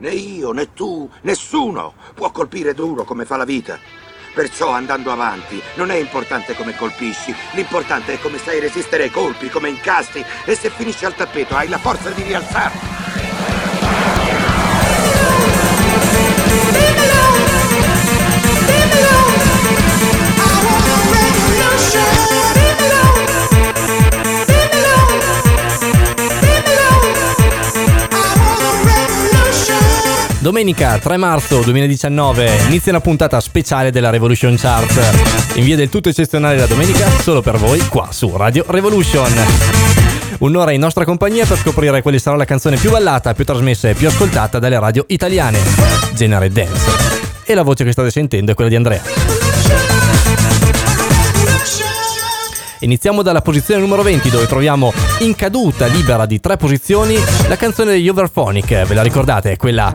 Né io, né tu, nessuno può colpire duro come fa la vita. Perciò andando avanti non è importante come colpisci, l'importante è come sai resistere ai colpi, come incasti e se finisci al tappeto hai la forza di rialzarti. Domenica 3 marzo 2019 inizia una puntata speciale della Revolution Chart. In via del tutto eccezionale la domenica, solo per voi, qua su Radio Revolution. Un'ora in nostra compagnia per scoprire quale sarà la canzone più ballata, più trasmessa e più ascoltata dalle radio italiane. Genere Dance. E la voce che state sentendo è quella di Andrea. Iniziamo dalla posizione numero 20 dove troviamo in caduta libera di tre posizioni la canzone degli Overphonic, ve la ricordate? Quella,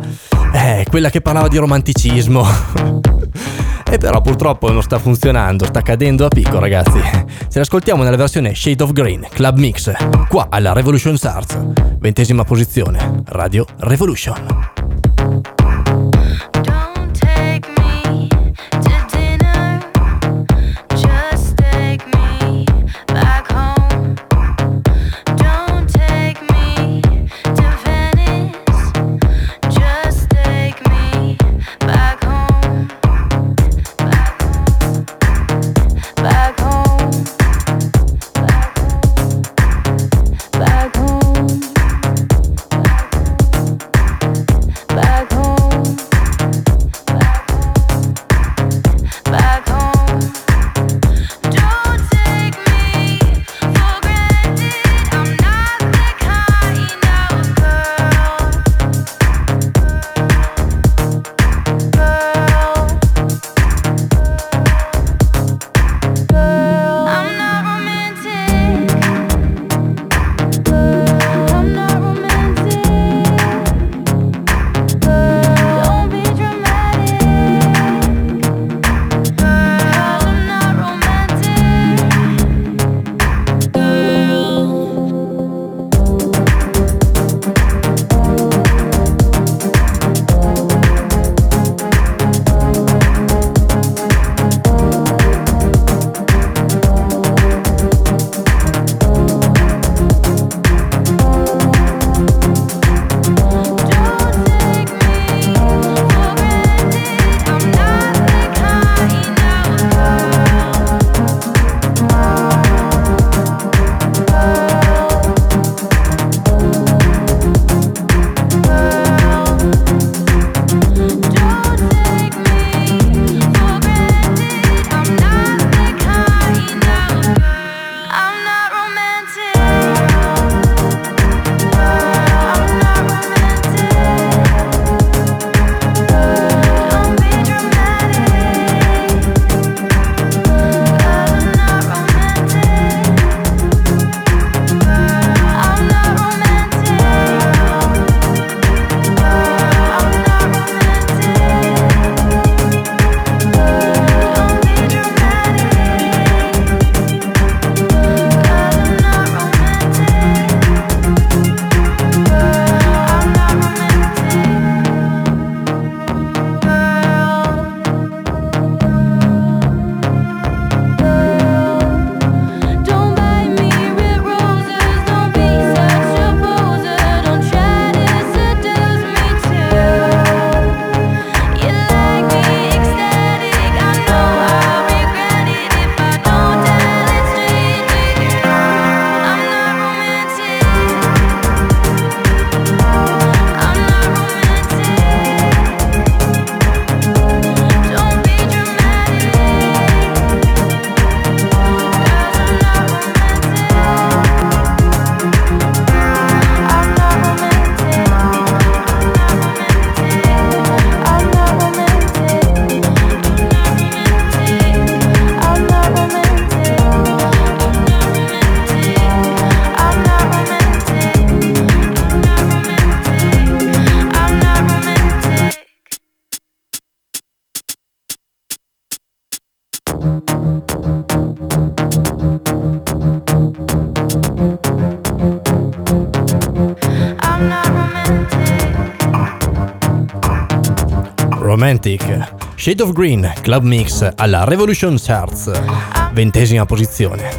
eh, quella che parlava di romanticismo. e però purtroppo non sta funzionando, sta cadendo a picco ragazzi. Ce l'ascoltiamo nella versione Shade of Green, Club Mix, qua alla Revolution Stars, ventesima posizione, Radio Revolution. Shade of Green, Club Mix alla Revolution Charts, ventesima posizione.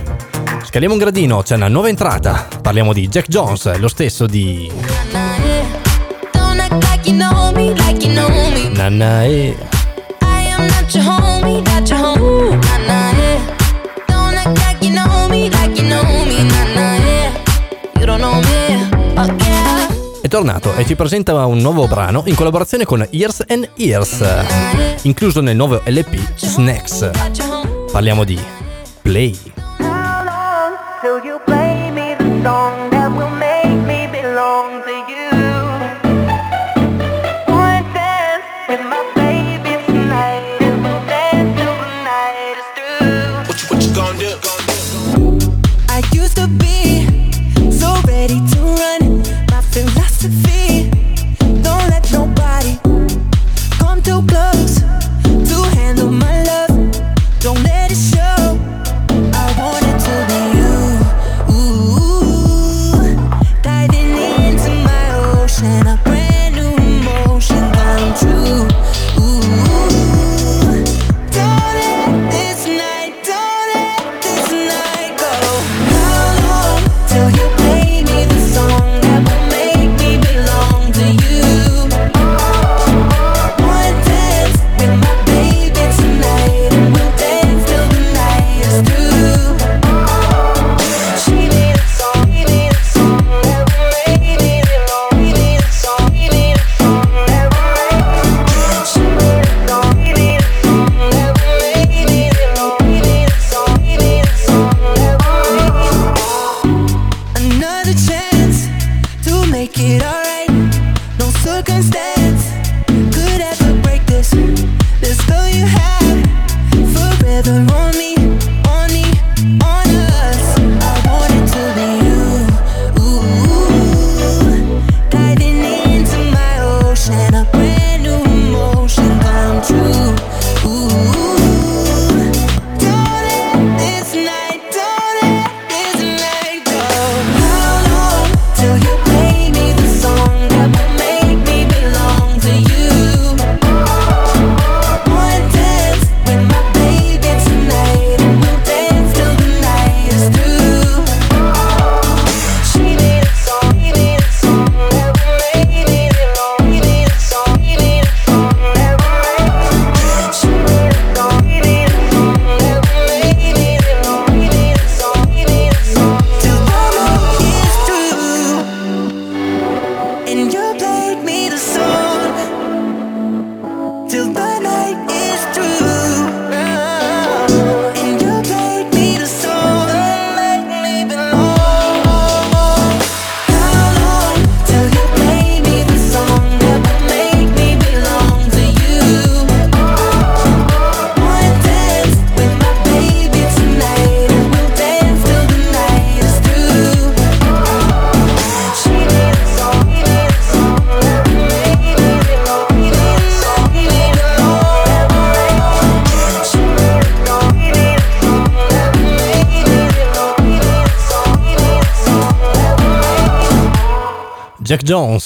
Scaliamo un gradino, c'è una nuova entrata. Parliamo di Jack Jones, lo stesso di. Nanae. aggiornato e ci presenta un nuovo brano in collaborazione con Years and Ears, incluso nel nuovo LP Snacks. Parliamo di Play.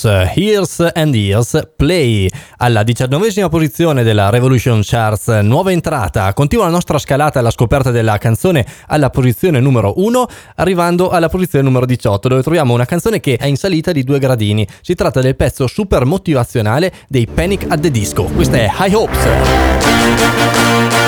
Stones, Years and Years Play. Alla diciannovesima posizione della Revolution Charts, nuova entrata. Continua la nostra scalata alla scoperta della canzone alla posizione numero 1, arrivando alla posizione numero 18, dove troviamo una canzone che è in salita di due gradini. Si tratta del pezzo super motivazionale dei Panic at the Disco. Questa è High Hopes.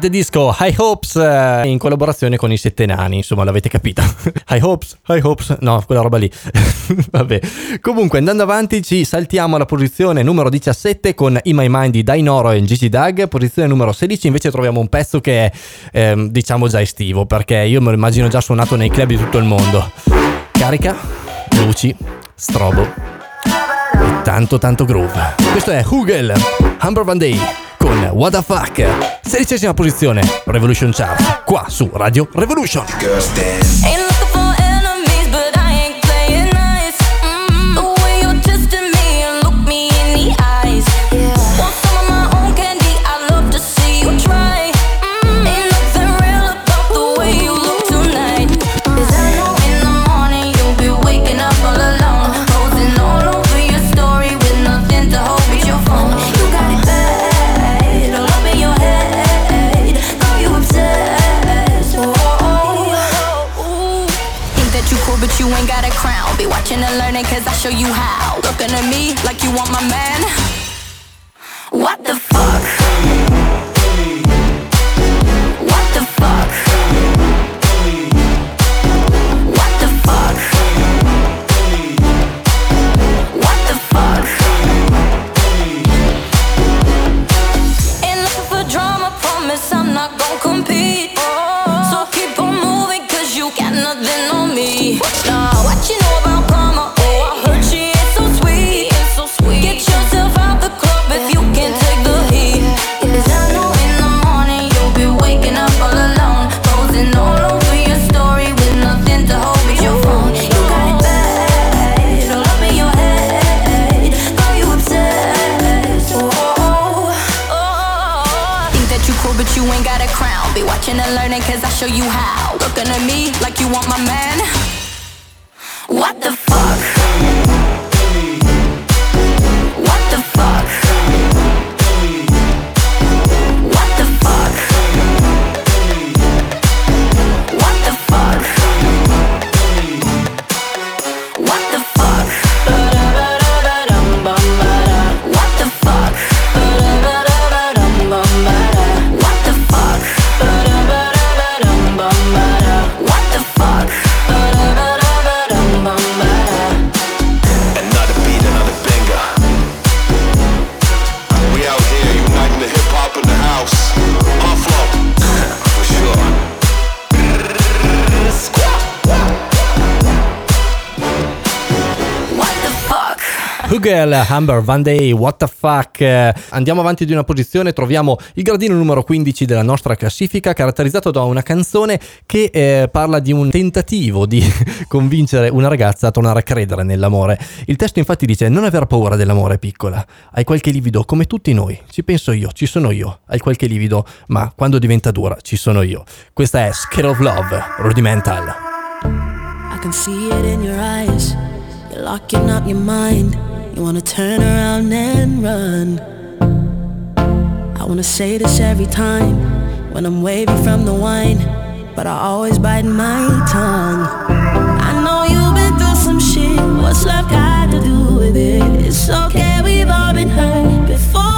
The Disco High Hopes eh, in collaborazione con i Sette Nani, insomma l'avete capito. High Hopes, High Hopes, no, quella roba lì. Vabbè. Comunque andando avanti ci saltiamo alla posizione numero 17 con In My Mind di Dainoro e Gigi Dag, posizione numero 16 invece troviamo un pezzo che è ehm, diciamo già estivo perché io me lo immagino già suonato nei club di tutto il mondo. Carica, luci, strobo tanto tanto groove. Questo è Hugel, Humber Van Day con What the Fuck. Sedicesima posizione, Revolution Chart, qua su Radio Revolution. Show you how. Looking at me like you want my man. What the But you ain't got a crown. Be watching and learning, cause I show you how. Looking at me like you want my man. What the fuck? Hugel, Humber, Van Day, What the fuck. Andiamo avanti di una posizione, troviamo il gradino numero 15 della nostra classifica, caratterizzato da una canzone che eh, parla di un tentativo di convincere una ragazza a tornare a credere nell'amore. Il testo infatti dice: Non aver paura dell'amore, piccola. Hai qualche livido come tutti noi. Ci penso io, ci sono io. Hai qualche livido, ma quando diventa dura, ci sono io. Questa è Scale of Love, Rudimental. I can see it in your eyes. You're locking up your mind. You wanna turn around and run. I wanna say this every time when I'm wavy from the wine, but I always bite my tongue. I know you've been through some shit. What's love got to do with it? It's okay, we've all been hurt before.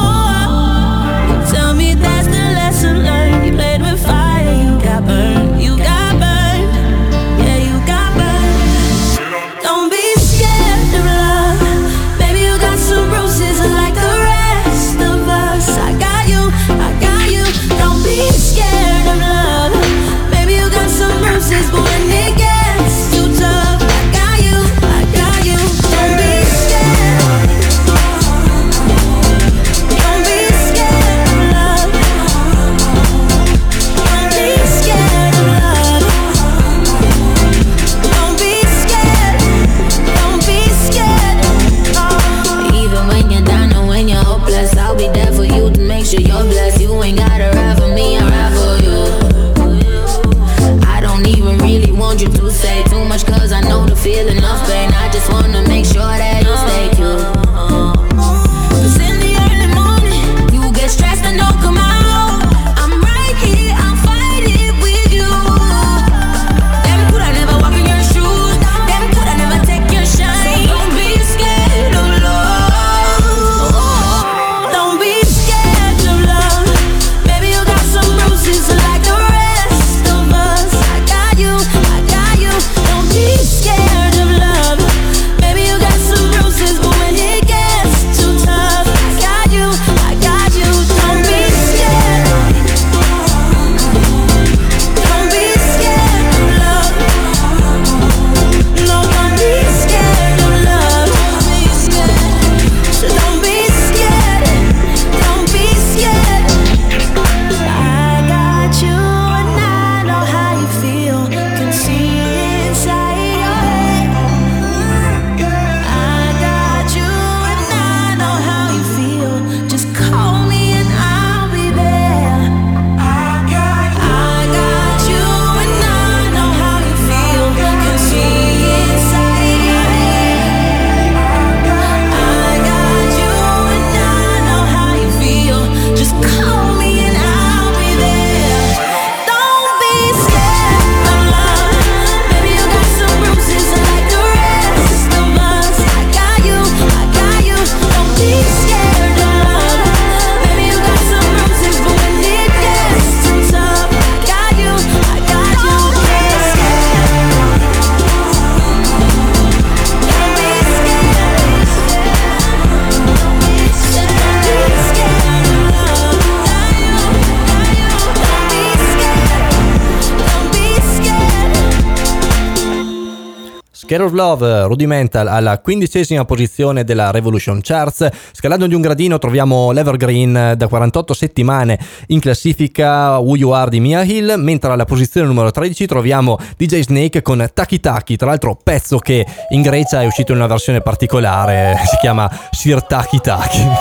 of Love, Rudimental, alla quindicesima posizione della Revolution Charts. Scalando di un gradino troviamo l'Evergreen da 48 settimane in classifica Who You Are di Mia Hill, mentre alla posizione numero 13 troviamo DJ Snake con Taki Taki, tra l'altro pezzo che in Grecia è uscito in una versione particolare, si chiama Sir Taki Taki.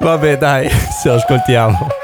Vabbè dai, ci ascoltiamo.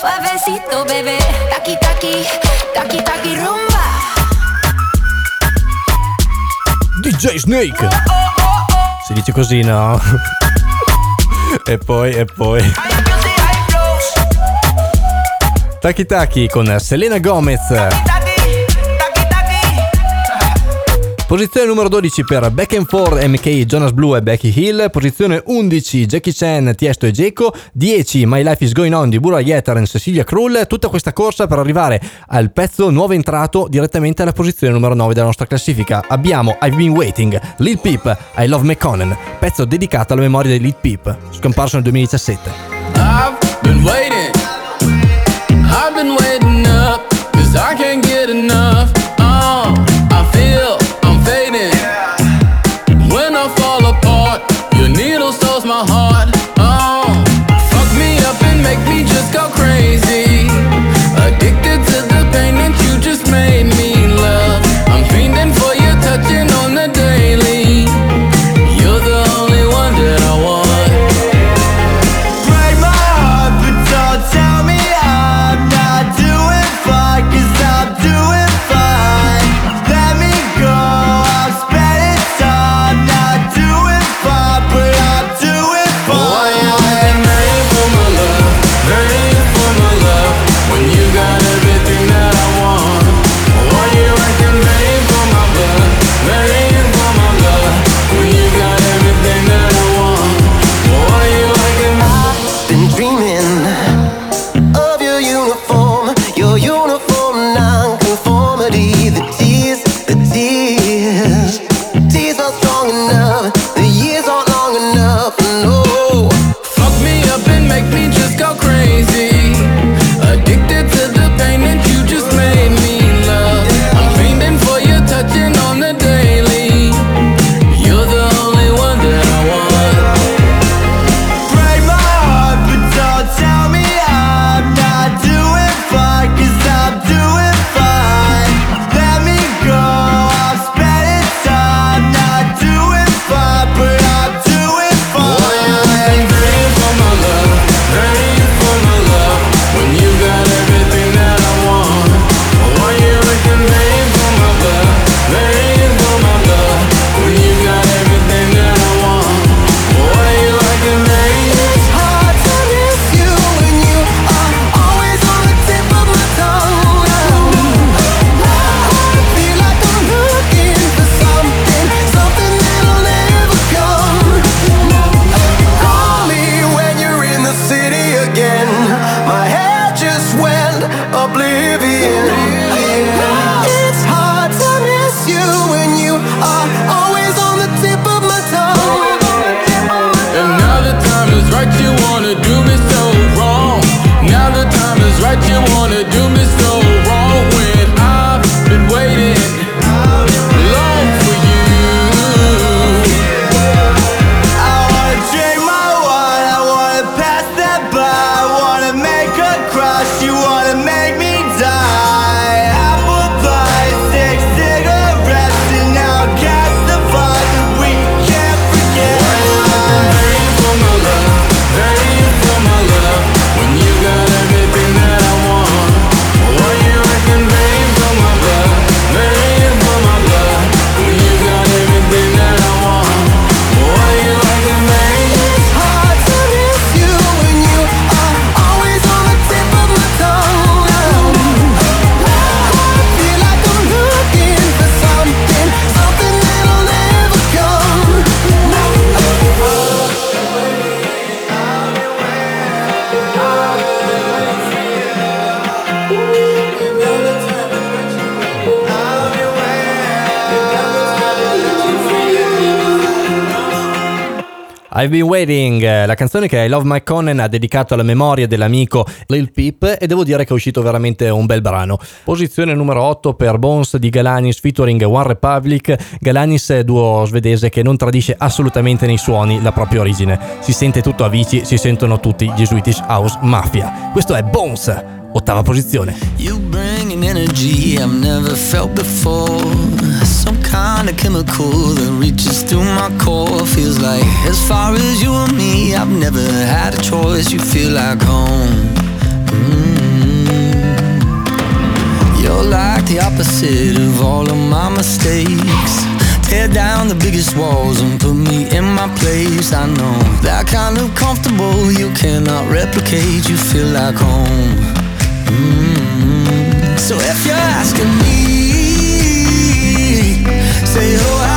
suavecito, bebé. Taki, taki, taki, taki, rumba. DJ Snake. Si dice così, no? e poi, e poi. Taki Taki con Selena Gomez. Posizione numero 12 per Back and Forth MK, Jonas Blue e Becky Hill. Posizione 11 Jackie Chan, Tiesto e Geco. 10 My Life is Going On di Bura Yetaren, Cecilia Krull. Tutta questa corsa per arrivare al pezzo nuovo entrato direttamente alla posizione numero 9 della nostra classifica. Abbiamo I've Been Waiting, Lil Peep, I Love McConnell, pezzo dedicato alla memoria di Lil Peep, scomparso nel 2017. I've been waiting, I've been waiting up, cause I can't get enough. I've Been Waiting, eh, la canzone che I Love My Conan ha dedicato alla memoria dell'amico Lil Peep e devo dire che è uscito veramente un bel brano. Posizione numero 8 per Bones di Galanis featuring One Republic. Galanis è duo svedese che non tradisce assolutamente nei suoni la propria origine. Si sente tutto a vici, si sentono tutti gli Swedish House Mafia. Questo è Bones, ottava posizione. You bring an energy I've never felt before. some kind of chemical that reaches through my core. Feels like as far as you and me, I've never had a choice. You feel like home. Mm-hmm. You're like the opposite of all of my mistakes. Tear down the biggest walls and put me in my place. I know that kind of comfortable you cannot replicate. You feel like home. Mm-hmm. So if you're asking me.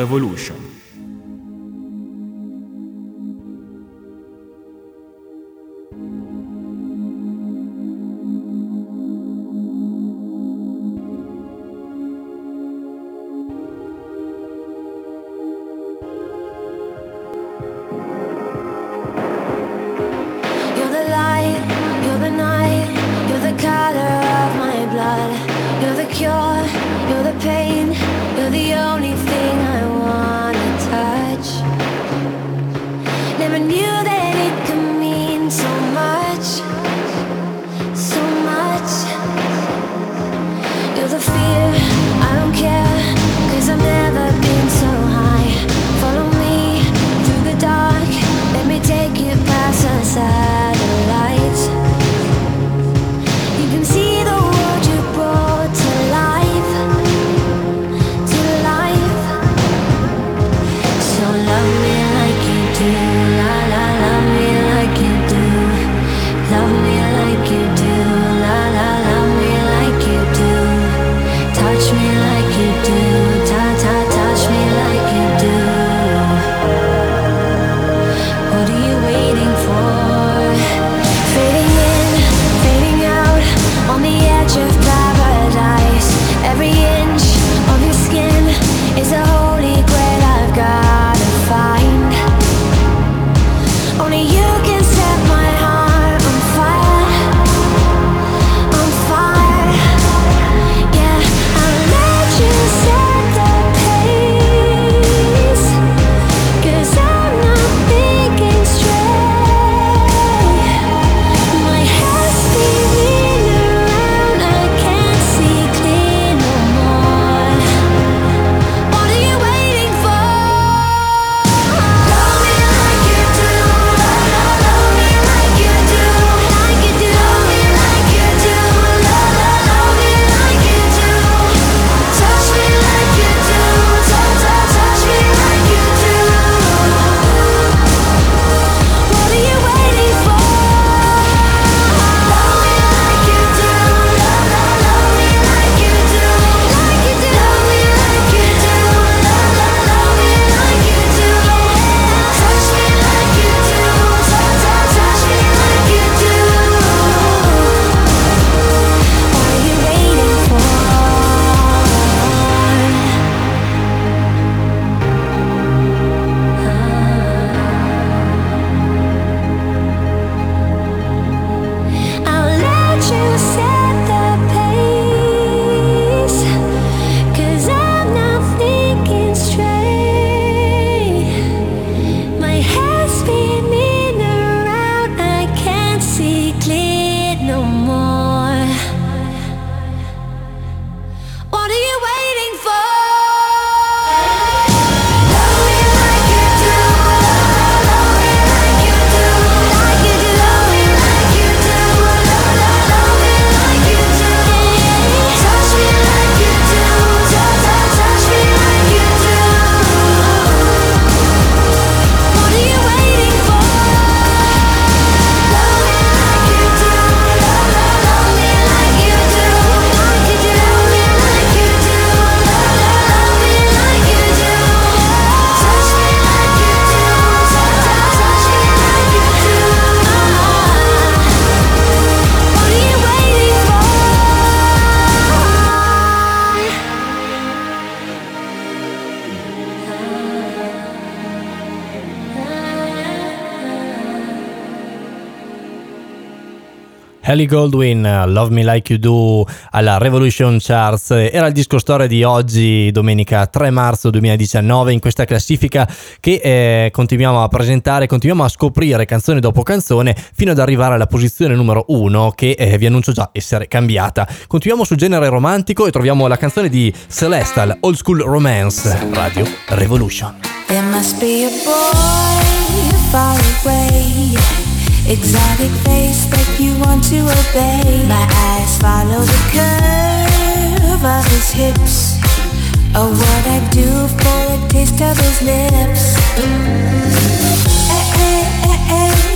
Revolution. Ellie Goldwyn, Love Me Like You Do alla Revolution Charts. Era il disco storia di oggi, domenica 3 marzo 2019, in questa classifica che eh, continuiamo a presentare, continuiamo a scoprire canzone dopo canzone fino ad arrivare alla posizione numero 1 che eh, vi annuncio già essere cambiata. Continuiamo sul genere romantico e troviamo la canzone di Celestal, Old School Romance, Radio Revolution. There must be a boy far away. Exotic face that you want to obey. My eyes follow the curve of his hips. Oh, what I do for a taste of his lips. Eh, eh, eh, eh.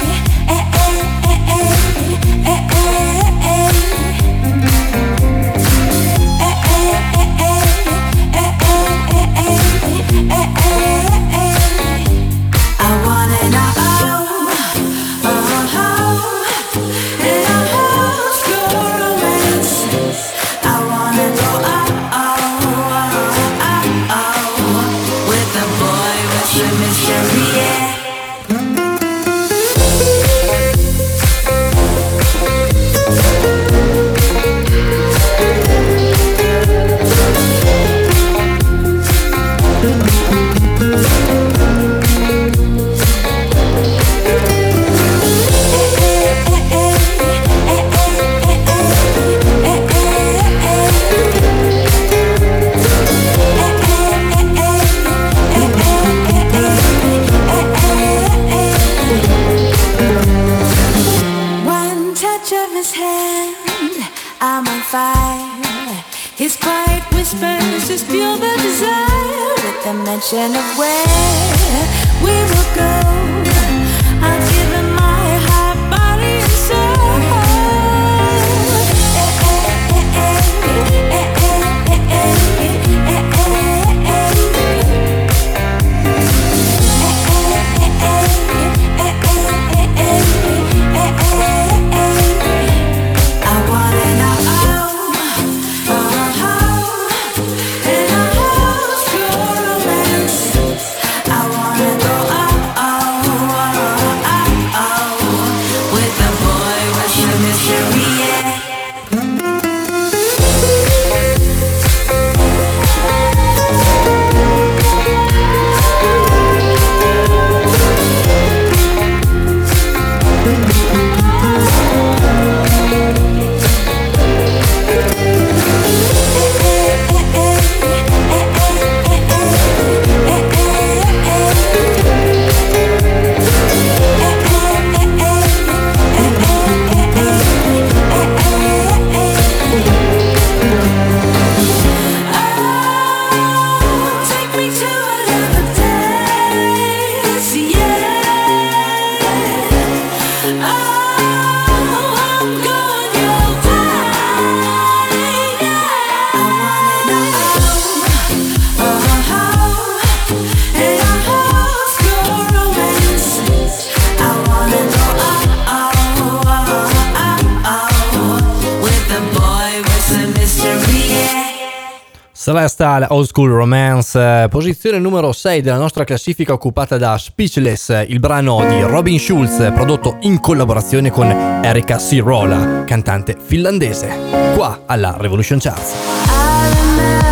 Celestial Old School Romance, eh, posizione numero 6 della nostra classifica occupata da Speechless, il brano di Robin Schulz, prodotto in collaborazione con Erika Sirola, cantante finlandese, qua alla Revolution Charts.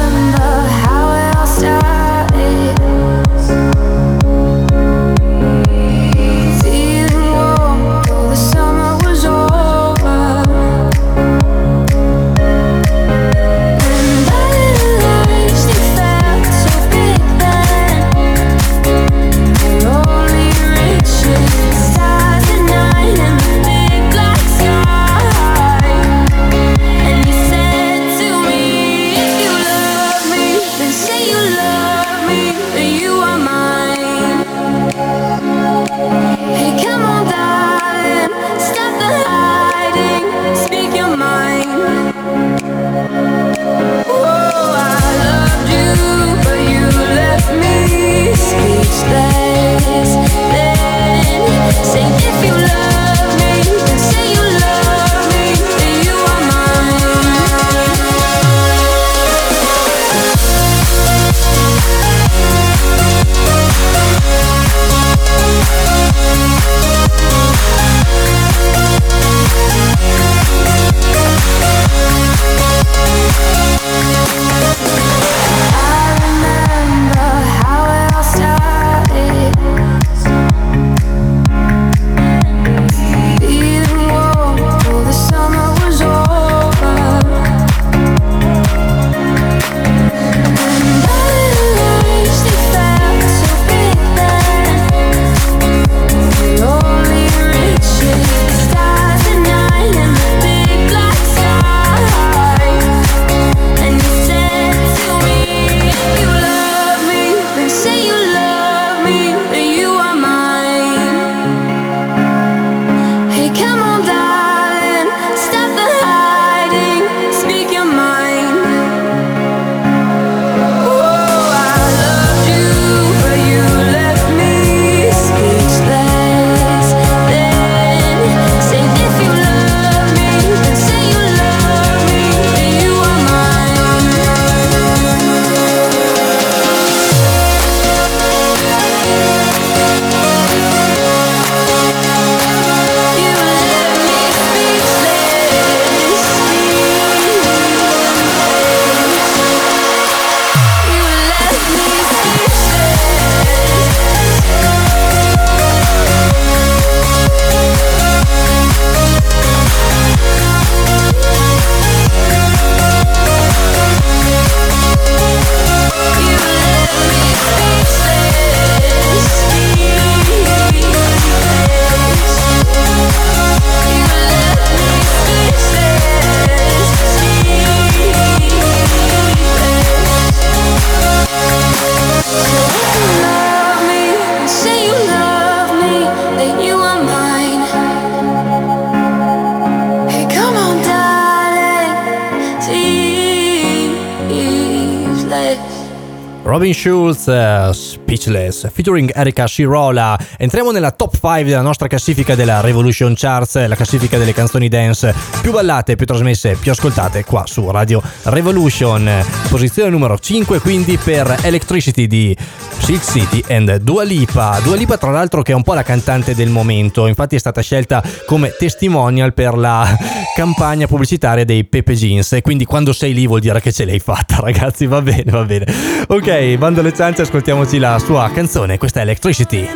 Robin Schulz, uh, Speechless, featuring Erika Shirola. Entriamo nella top 5 della nostra classifica della Revolution Charts, la classifica delle canzoni dance più ballate, più trasmesse, più ascoltate qua su Radio Revolution. Posizione numero 5 quindi per Electricity di Silk City and Dua Lipa. Dua Lipa tra l'altro che è un po' la cantante del momento, infatti è stata scelta come testimonial per la campagna pubblicitaria dei Pepe Jeans e quindi quando sei lì vuol dire che ce l'hai fatta ragazzi, va bene, va bene. Ok, bando le ciance, ascoltiamoci la sua canzone, questa è Electricity.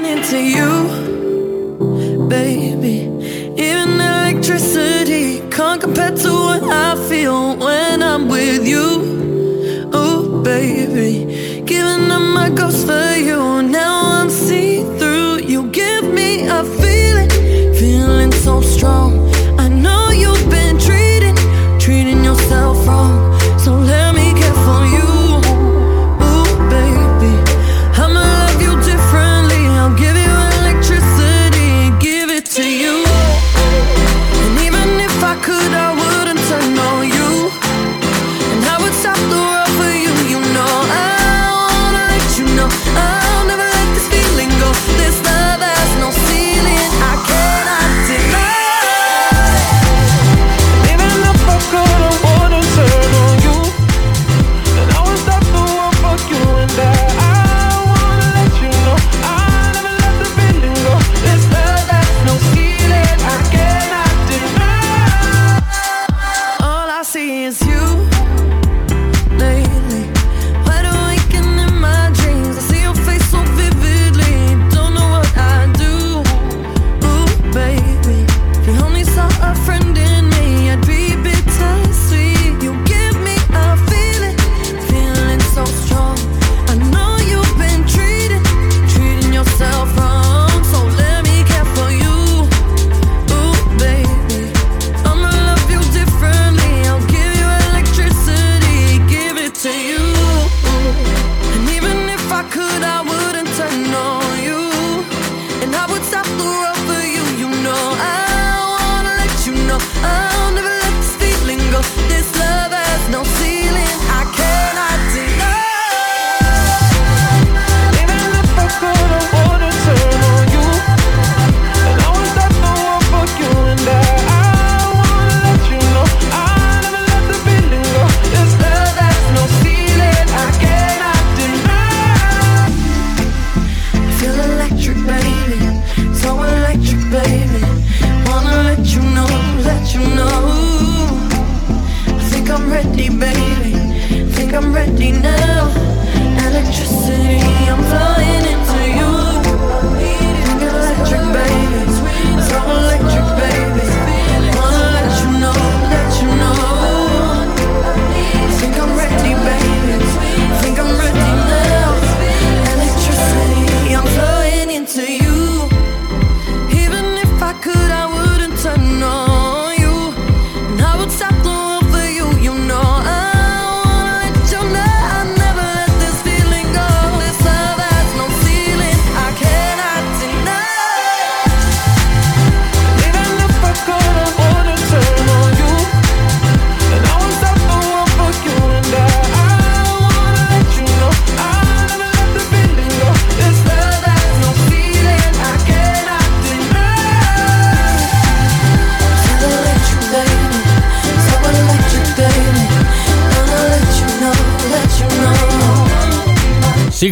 Baby, baby. my ghost for you. Now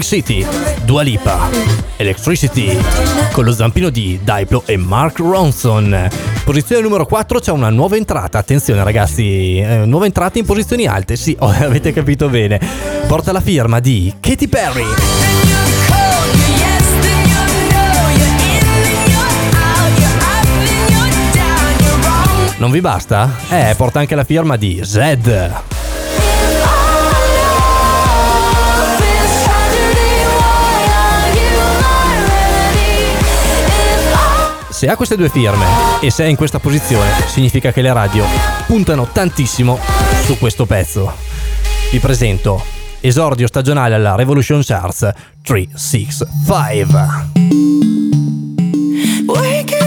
City, Dua Lipa, Electricity, con lo zampino di Diplo e Mark Ronson. Posizione numero 4 c'è una nuova entrata, attenzione ragazzi, eh, nuova entrata in posizioni alte, sì, oh, avete capito bene. Porta la firma di Katy Perry. Non vi basta? Eh, porta anche la firma di Zed. se ha queste due firme e se è in questa posizione, significa che le radio puntano tantissimo su questo pezzo. Vi presento esordio stagionale alla Revolution Charts 365. Wake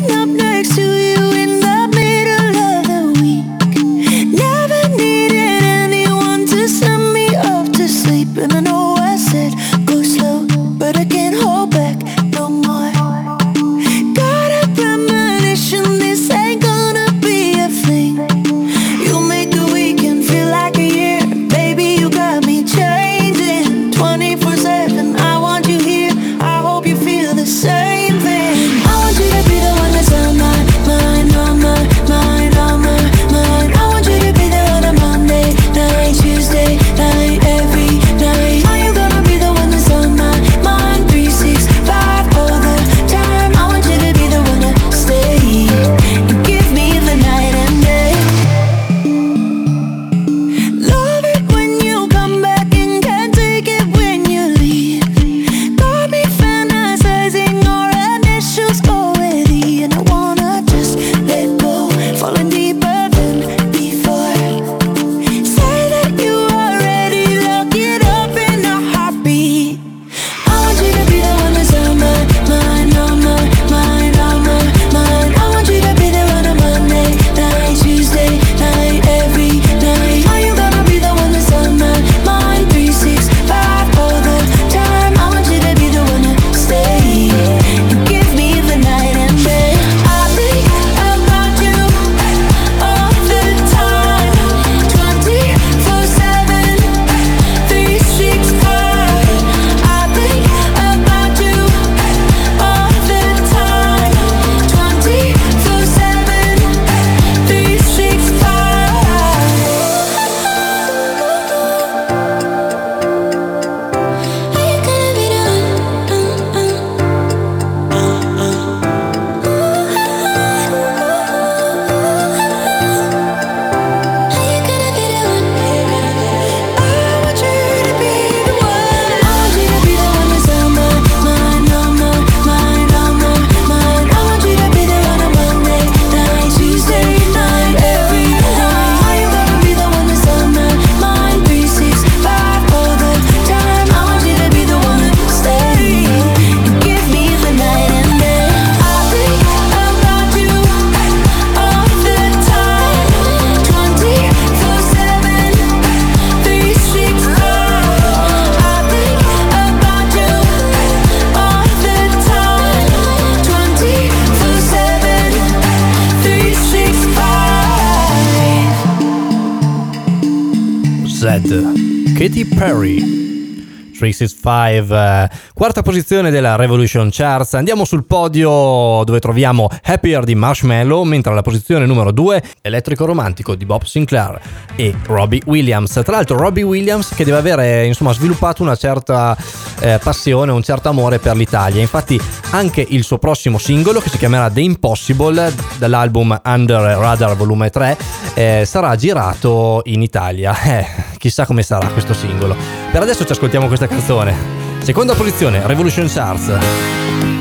365 eh, quarta posizione della Revolution Charts. Andiamo sul podio dove troviamo Happier di Marshmallow mentre alla posizione numero 2 Elettrico Romantico di Bob Sinclair e Robbie Williams. Tra l'altro Robbie Williams che deve avere insomma sviluppato una certa eh, passione un certo amore per l'Italia. Infatti anche il suo prossimo singolo che si chiamerà The Impossible dall'album Under Radar volume 3 eh, sarà girato in Italia. Eh, chissà come sarà questo singolo. Per adesso ci ascoltiamo questa canzone seconda posizione Revolution Charts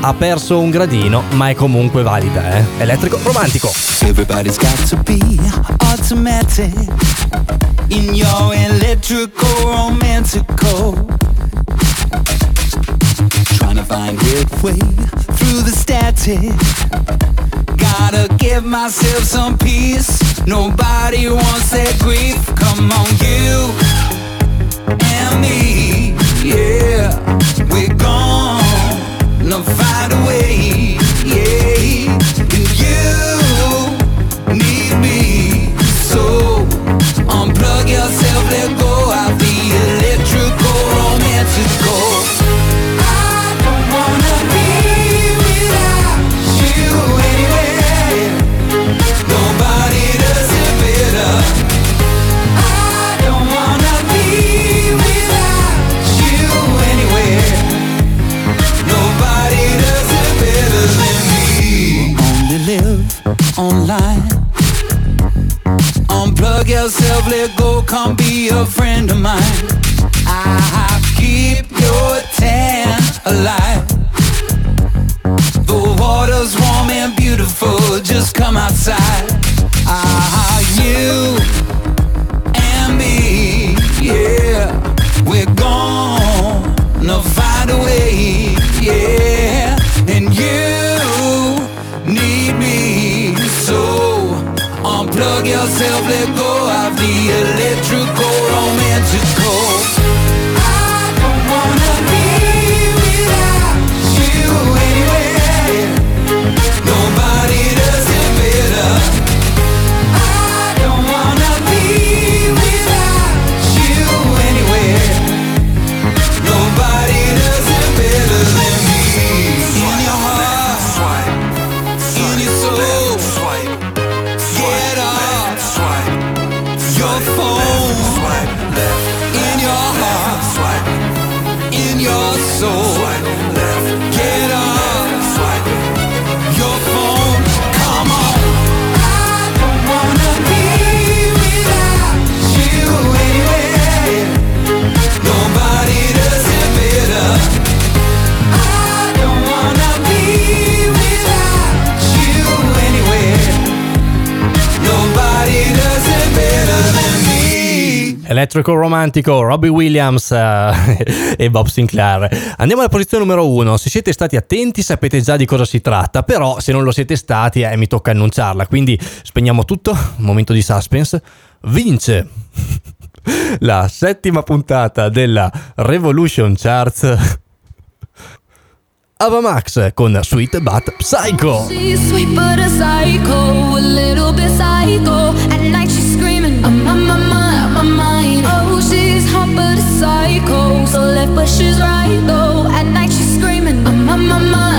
ha perso un gradino ma è comunque valida eh? elettrico romantico Everybody's got to be automatic in your electrical romantical. Trying to find way through the static. Gotta give myself some peace. Nobody wants that grief. Come on, you and me. Yeah, we're gonna find a way. Yeah, online. Unplug yourself, let go, come be a friend of mine. I keep your tan alive. The water's warm and beautiful, just come outside. Let go of the electrical romantical. Electrical Romantico, Robbie Williams eh, e Bob Sinclair. Andiamo alla posizione numero uno. Se siete stati attenti sapete già di cosa si tratta, però se non lo siete stati eh, mi tocca annunciarla. Quindi spegniamo tutto, momento di suspense. Vince la settima puntata della Revolution Charts. Avamax con Sweet But Psycho. She's sweet but a psycho, a little bit psycho. but she's right though. At night she's screaming, I'm on my mind.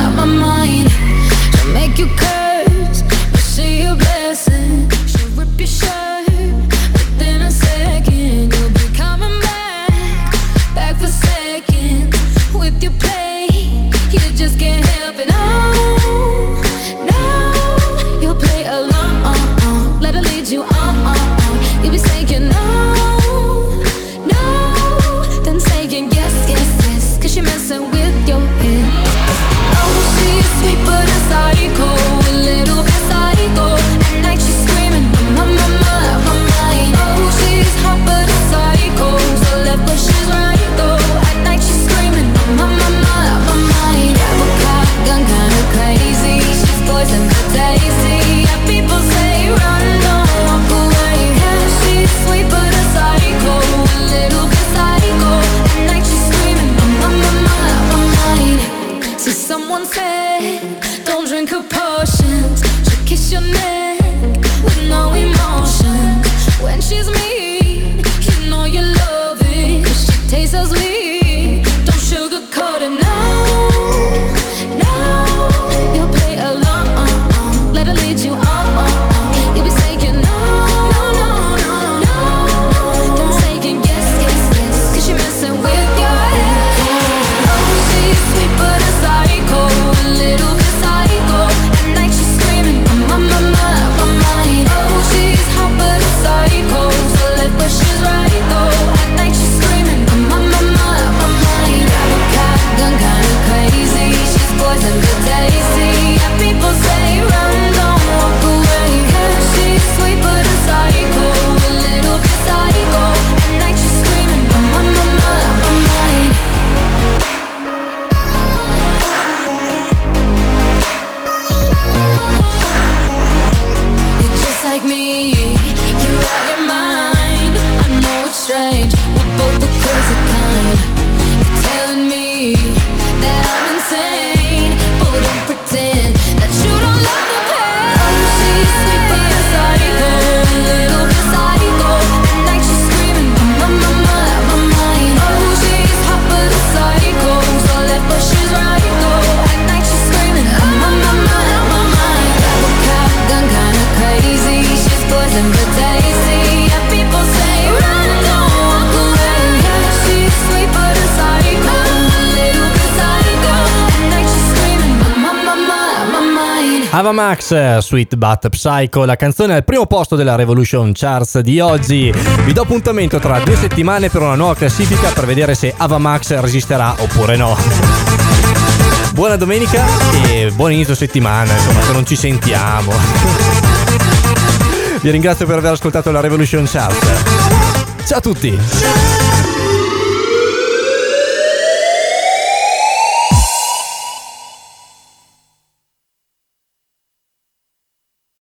Trax, Sweet But Psycho, la canzone al primo posto della Revolution Charts di oggi. Vi do appuntamento tra due settimane per una nuova classifica per vedere se Avamax resisterà oppure no. Buona domenica e buon inizio settimana, insomma, se non ci sentiamo. Vi ringrazio per aver ascoltato la Revolution Charts. Ciao a tutti!